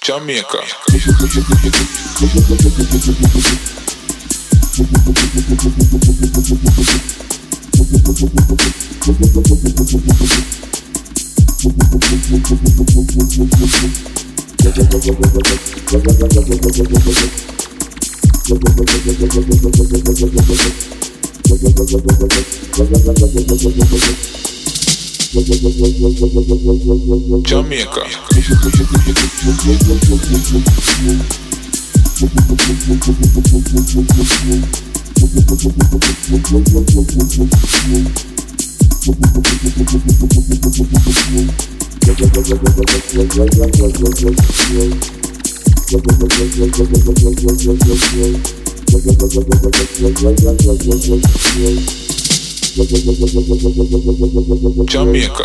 Tchamica. Thank Jamaica. Jamaica.